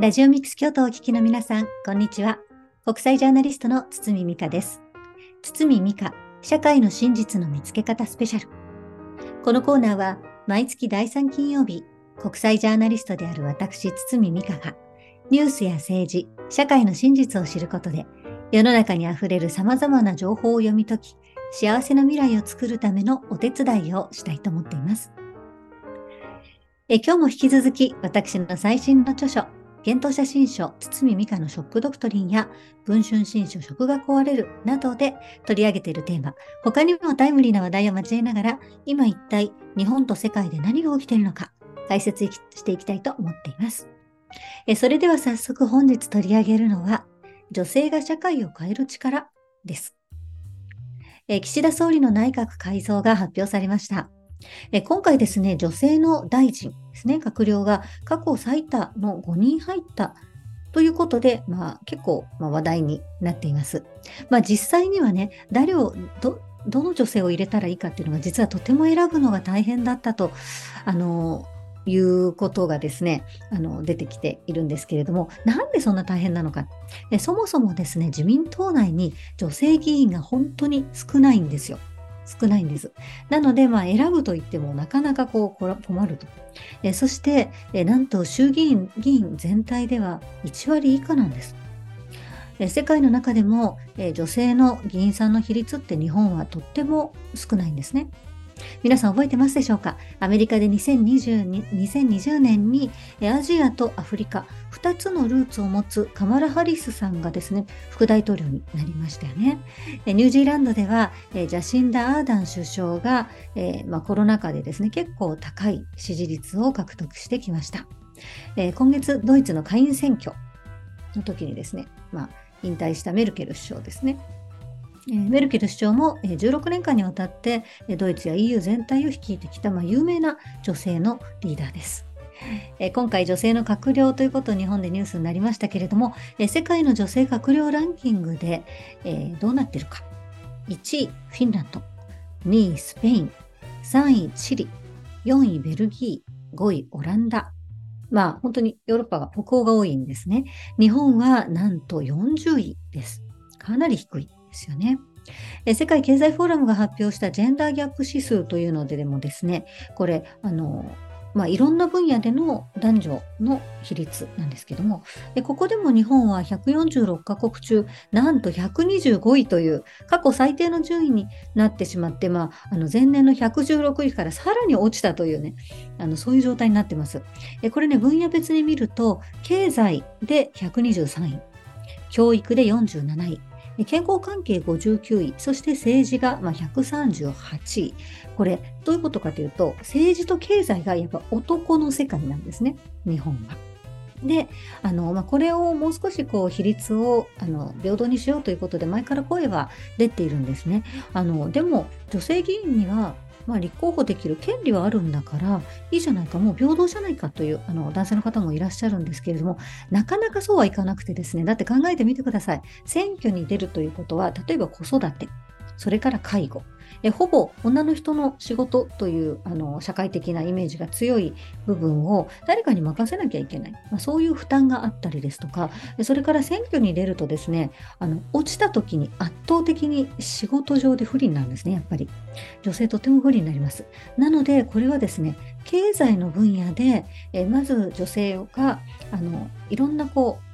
ラジオミックス京都をお聞きの皆さん、こんにちは。国際ジャーナリストの堤美香です。堤美香、社会の真実の見つけ方スペシャル。このコーナーは、毎月第3金曜日、国際ジャーナリストである私、堤美香が、ニュースや政治、社会の真実を知ることで、世の中にあふれる様々な情報を読み解き、幸せな未来を作るためのお手伝いをしたいと思っています。え今日も引き続き、私の最新の著書、幻冬写真書、堤美香のショックドクトリンや、文春新書、食が壊れるなどで取り上げているテーマ、他にもタイムリーな話題を交えながら、今一体日本と世界で何が起きているのか、解説していきたいと思っています。えそれでは早速本日取り上げるのは、女性が社会を変える力です。え岸田総理の内閣改造が発表されました。え今回ですね、女性の大臣ですね、閣僚が過去最多の5人入ったということで、まあ、結構、ま、話題になっています。まあ、実際にはね、誰をど、どの女性を入れたらいいかっていうのが実はとても選ぶのが大変だったと、あの、いうことがですね、あの、出てきているんですけれども、なんでそんな大変なのか。そもそもですね、自民党内に女性議員が本当に少ないんですよ。少ないんです。なので、まあ、選ぶと言ってもなかなかこう困ると。えそして、えなんと衆議院議員全体では1割以下なんです。え世界の中でも、え女性の議員さんの比率って日本はとっても少ないんですね。皆さん覚えてますでしょうか？アメリカで 2020, 2020年にアジアとアフリカ2つのルーツを持つカマラ・ハリスさんがですね副大統領になりましたよね。ニュージーランドではジャシンダ・アーダン首相が、えー、まあ、コロナ禍でですね結構高い支持率を獲得してきました。えー、今月ドイツの下院選挙の時にですね、まあ、引退したメルケル首相ですねメルケル首相も16年間にわたってドイツや EU 全体を率いてきた、まあ、有名な女性のリーダーです。今回女性の閣僚ということ日本でニュースになりましたけれども世界の女性閣僚ランキングでどうなっているか。1位フィンランド。2位スペイン。3位チリ。4位ベルギー。5位オランダ。まあ本当にヨーロッパが北欧が多いんですね。日本はなんと40位です。かなり低い。ですよね。世界経済フォーラムが発表したジェンダーギャップ指数というのででもですね、これ、あの、まあ、いろんな分野での男女の比率なんですけども、ここでも日本は146カ国中、なんと125位という過去最低の順位になってしまって、まあ、あの前年の116位からさらに落ちたというね、あのそういう状態になってます。これね、分野別に見ると、経済で123位、教育で47位、健康関係59位、そして政治がま138位。これ、どういうことかというと、政治と経済がやっぱ男の世界なんですね、日本は。で、あの、まあ、これをもう少しこう、比率を、あの、平等にしようということで、前から声は出ているんですね。あの、でも、女性議員には、まあ、立候補できる権利はあるんだからいいじゃないかもう平等じゃないかというあの男性の方もいらっしゃるんですけれどもなかなかそうはいかなくてですねだって考えてみてください。選挙に出るということは例えば子育て。それから介護。えほぼ女の人の仕事というあの社会的なイメージが強い部分を誰かに任せなきゃいけない、まあ、そういう負担があったりですとかそれから選挙に出るとですねあの落ちた時に圧倒的に仕事上で不利なんですねやっぱり。女性とても不利になります。なのでこれはですね経済の分野でえまず女性があのいろんなこう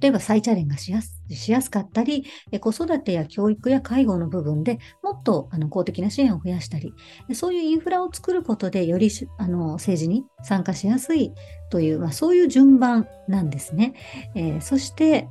例えば再チャレンジしやすしやすかったり、子育てや教育や介護の部分でもっとあの公的な支援を増やしたり、そういうインフラを作ることでよりあの政治に参加しやすいという、まあ、そういう順番なんですね。えー、そして、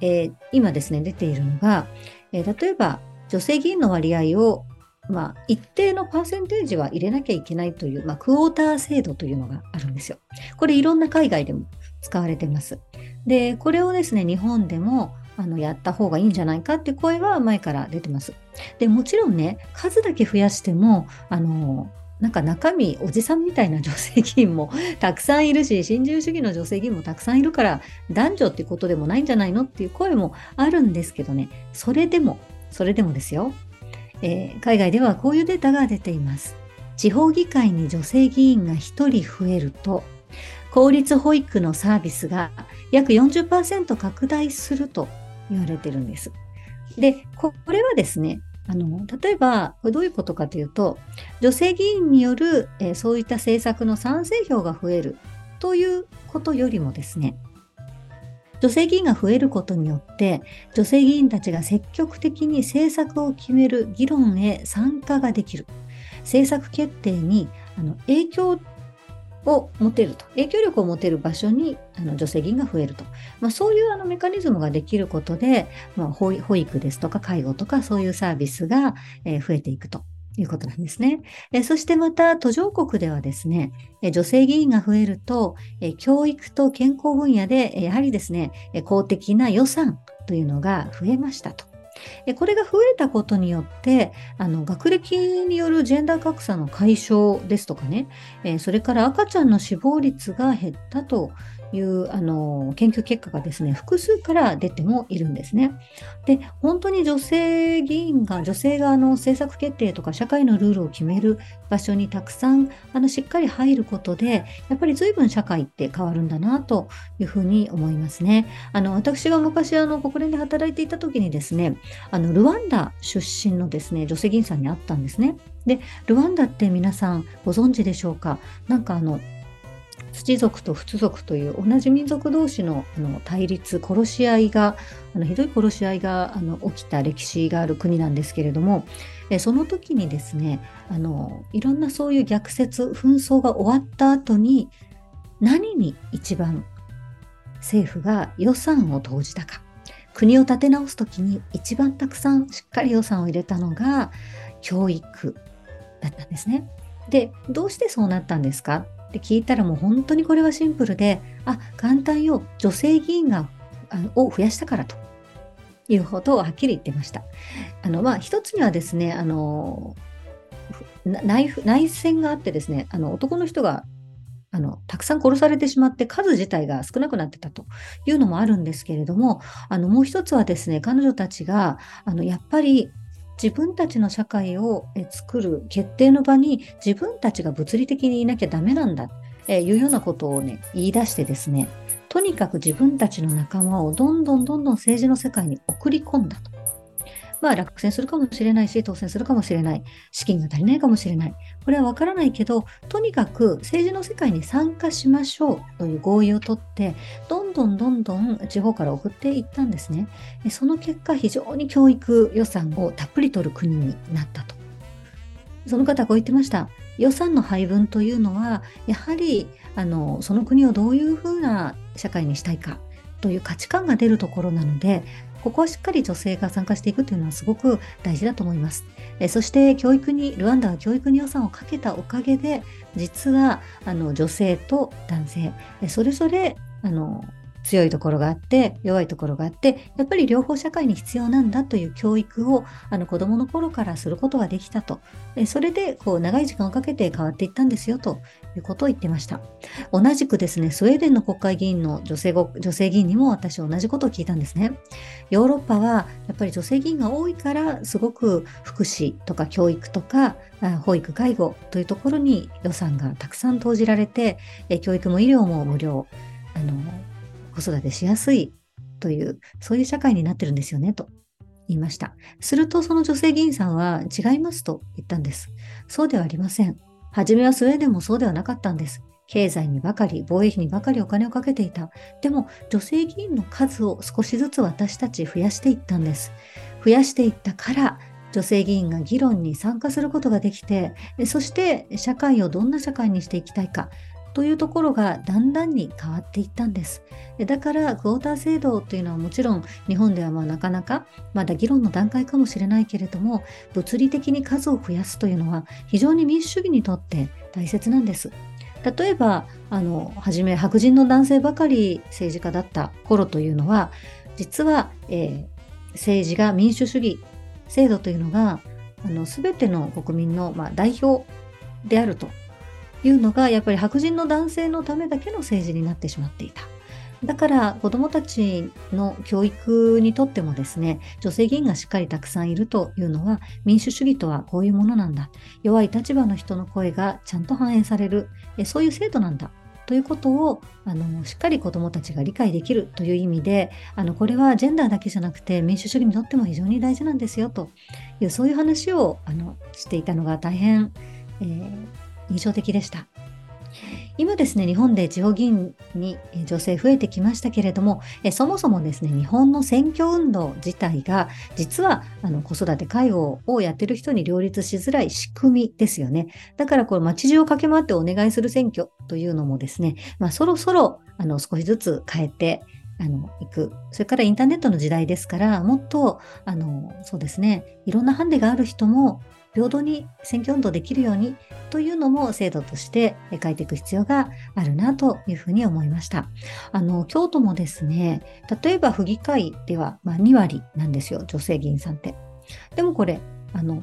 えー、今ですね、出ているのが、えー、例えば女性議員の割合をまあ、一定のパーセンテージは入れなきゃいけないという、まあ、クォーター制度というのがあるんですよ。これいろんな海外でも使われています。で、これをですね、日本でもあのやった方がいいんじゃないかって声は前から出てます。で、もちろんね、数だけ増やしても、あの、なんか中身おじさんみたいな女性議員も たくさんいるし新自由主義の女性議員もたくさんいるから男女っていうことでもないんじゃないのっていう声もあるんですけどね。それでもそれでもですよ、えー、海外ではこういうデータが出ています。地方議会に女性議員が1人増えると公立保育のサービスが約40%拡大すると言われてるんです。で、これはですね、あの例えば、どういうことかというと、女性議員による、えー、そういった政策の賛成票が増えるということよりもですね、女性議員が増えることによって、女性議員たちが積極的に政策を決める議論へ参加ができる。政策決定にあの影響を持てると、影響力を持てる場所にあの女性議員が増えると、まあ、そういうあのメカニズムができることで、まあ、保育ですとか介護とかそういうサービスが、増えていくと。いうことなんですね。そしてまた途上国ではですね、女性議員が増えると、教育と健康分野でやはりですね、公的な予算というのが増えましたと。これが増えたことによってあの学歴によるジェンダー格差の解消ですとかね。え、それから赤ちゃんの死亡率が減ったというあの研究結果がですね複数から出てもいるんですね。で本当に女性議員が女性があの政策決定とか社会のルールを決める場所にたくさんあのしっかり入ることでやっぱり随分社会って変わるんだなというふうに思いますね。あの私が昔あの国連で働いていた時にですねあのルワンダ出身のですね女性議員さんに会ったんですね。でルワンダって皆さんご存知でしょうか？なんかあの土族と仏族という同じ民族同士のあの対立殺し合いがあのひどい殺し合いがあの起きた歴史がある国なんですけれどもえその時にですねあのいろんなそういう逆説紛争が終わった後に何に一番政府が予算を投じたか国を立て直す時に一番たくさんしっかり予算を入れたのが教育だったんですね。でどうしてそうなったんですか？って聞いたらもう本当にこれはシンプルで、あ、簡単よ、女性議員がを増やしたからと。いうことをはっきり言ってました。あの、まあ、一つにはですね、あの、内内戦があってですね、あの男の人があのたくさん殺されてしまって数自体が少なくなってたと。いうのもあるんですけれども、あのもう一つはですね、彼女たちがあのやっぱり自分たちの社会を作る決定の場に自分たちが物理的にいなきゃダメなんだえいうようなことをね言い出してですねとにかく自分たちの仲間をどんどんどんどん政治の世界に送り込んだと。まあ落選するかもしれないし、当選するかもしれない、資金が足りないかもしれない。これはわからないけど、とにかく政治の世界に参加しましょうという合意を取って、どんどんどんどん地方から送っていったんですね。その結果、非常に教育予算をたっぷり取る国になったと。その方こう言ってました。予算の配分というのは、やはりあのその国をどういうふうな社会にしたいかという価値観が出るところなので、ここはしっかり女性が参加していくというのはすごく大事だと思います。えそして教育に、ルワンダは教育に予算をかけたおかげで、実はあの女性と男性、それぞれあの強いところがあって弱いところがあってやっぱり両方社会に必要なんだという教育をあの子どもの頃からすることができたと。それでこう長い時間をかけて変わっていったんですよということを言ってました。同じくですねスウェーデンの国会議員の女性女性議員にも私同じことを聞いたんですね。ヨーロッパはやっぱり女性議員が多いからすごく福祉とか教育とか保育介護というところに予算がたくさん投じられて教育も医療も無料。あの子育てしやすいという、そういう社会になってるんですよね、と言いました。するとその女性議員さんは違いますと言ったんです。そうではありません。初めはスウェーデンもそうではなかったんです。経済にばかり、防衛費にばかりお金をかけていた。でも、女性議員の数を少しずつ私たち増やしていったんです。増やしていったから、女性議員が議論に参加することができて、そして社会をどんな社会にしていきたいか、というところがだんだんに変わっていったんです。だからクォーター制度というのはもちろん日本ではまあなかなかまだ議論の段階かもしれないけれども物理的に数を増やすというのは非常に民主主義にとって大切なんです。例えばあの初め白人の男性ばかり政治家だった頃というのは実は、えー、政治が民主主義制度というのがあの全ての国民の、まあ、代表であるというのがやっぱり白人の男性のためだけの政治になってしまっていた。だから子どもたちの教育にとってもですね女性議員がしっかりたくさんいるというのは民主主義とはこういうものなんだ。弱い立場の人の声がちゃんと反映される。そういう制度なんだ。ということをあのしっかり子どもたちが理解できるという意味であのこれはジェンダーだけじゃなくて民主主義にとっても非常に大事なんですよというそういう話をあのしていたのが大変、えー、印象的でした。今ですね、日本で地方議員に女性増えてきましたけれども、そもそもですね、日本の選挙運動自体が、実はあの子育て介護をやってる人に両立しづらい仕組みですよね。だからこれ街中を駆け回ってお願いする選挙というのもですね、まあ、そろそろあの少しずつ変えて、あの行く。それからインターネットの時代ですから、もっと、あの、そうですね、いろんなハンデがある人も平等に選挙運動できるようにというのも制度として変えていく必要があるなというふうに思いました。あの、京都もですね、例えば府議会では、まあ、2割なんですよ、女性議員さんって。でもこれ、あの、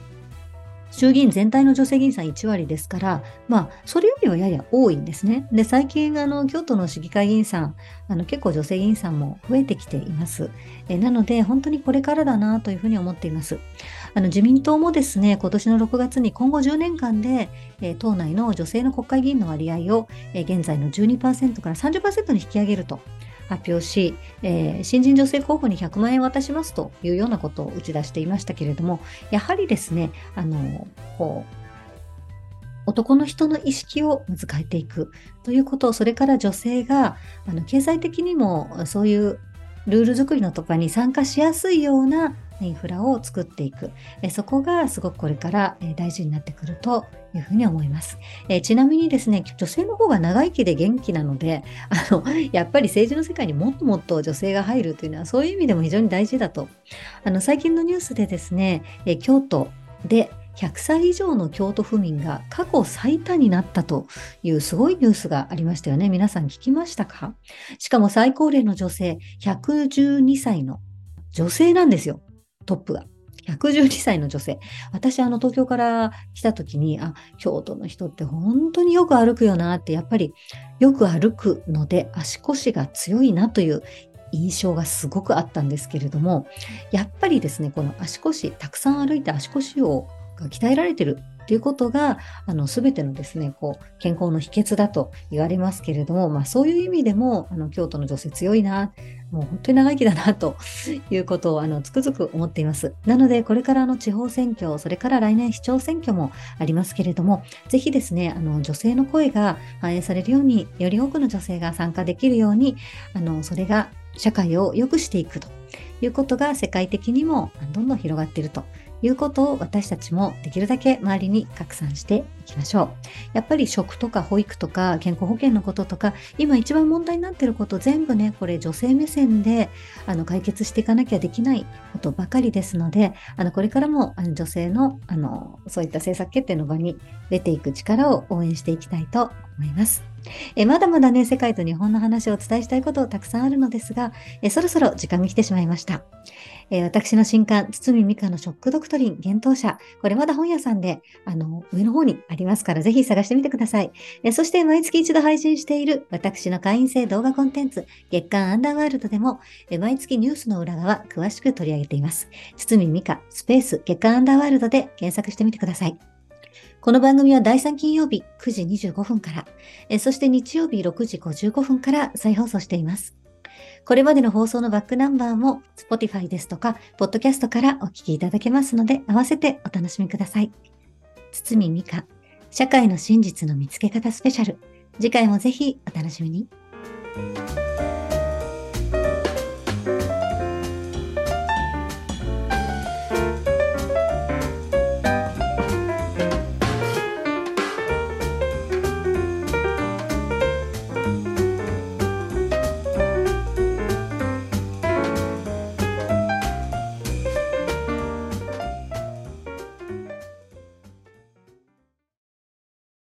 衆議院全体の女性議員さん1割ですから、まあ、それよりはやや多いんですね。で、最近、あの、京都の市議会議員さん、あの、結構女性議員さんも増えてきています。えなので、本当にこれからだなというふうに思っています。あの、自民党もですね、今年の6月に今後10年間で、え党内の女性の国会議員の割合を、え現在の12%から30%に引き上げると。発表し、えー、新人女性候補に100万円渡しますというようなことを打ち出していましたけれども、やはりですね、あの、こう、男の人の意識をまず変えていくということ、それから女性があの経済的にもそういうルール作りのとかに参加しやすいようなインフラを作っていく。そこがすごくこれから大事になってくるというふうに思います。ちなみにですね、女性の方が長生きで元気なので、あの、やっぱり政治の世界にもっともっと女性が入るというのはそういう意味でも非常に大事だと。あの、最近のニュースでですね、京都で100歳以上の京都府民が過去最多になったというすごいニュースがありましたよね。皆さん聞きましたか？しかも最高齢の女性、112歳の女性なんですよ。トップが。112歳の女性。私、あの、東京から来た時に、あ、京都の人って本当によく歩くよなって、やっぱりよく歩くので足腰が強いなという印象がすごくあったんですけれども、やっぱりですね、この足腰、たくさん歩いて足腰をが鍛えられてるっていうことが、あの、すべてのですね、こう、健康の秘訣だと言われますけれども、まあ、そういう意味でも、あの、京都の女性強いな、もう本当に長生きだな、と いうことを、あの、つくづく思っています。なので、これからの地方選挙、それから来年市長選挙もありますけれども、ぜひですね、あの、女性の声が反映されるように、より多くの女性が参加できるように、あの、それが社会を良くしていくということが世界的にもどんどん広がっているということを私たちもできるだけ周りに拡散していきましょう。やっぱり食とか保育とか健康保険のこととか、今一番問題になっていること全部ね、これ女性目線であの解決していかなきゃできないことばかりですので、あのこれからもあの女性のあのそういった政策決定の場に出ていく力を応援していきたいと思います。えまだまだね、世界と日本の話をお伝えしたいことたくさんあるのですが、えそろそろ時間が来てしまいました。え私の新刊、堤美香のショックドクトリン、幻冬者。これまだ本屋さんで、あの、上の方にありますから、ぜひ探してみてください。えそして、毎月一度配信している、私の会員制動画コンテンツ、月刊アンダーワールドでも、え毎月ニュースの裏側、詳しく取り上げています。堤美香、スペース、月刊アンダーワールドで検索してみてください。この番組は第3金曜日9時25分から、そして日曜日6時55分から再放送しています。これまでの放送のバックナンバーも Spotify ですとか、Podcast からお聞きいただけますので、合わせてお楽しみください。堤美香、社会の真実の見つけ方スペシャル。次回もぜひお楽しみに。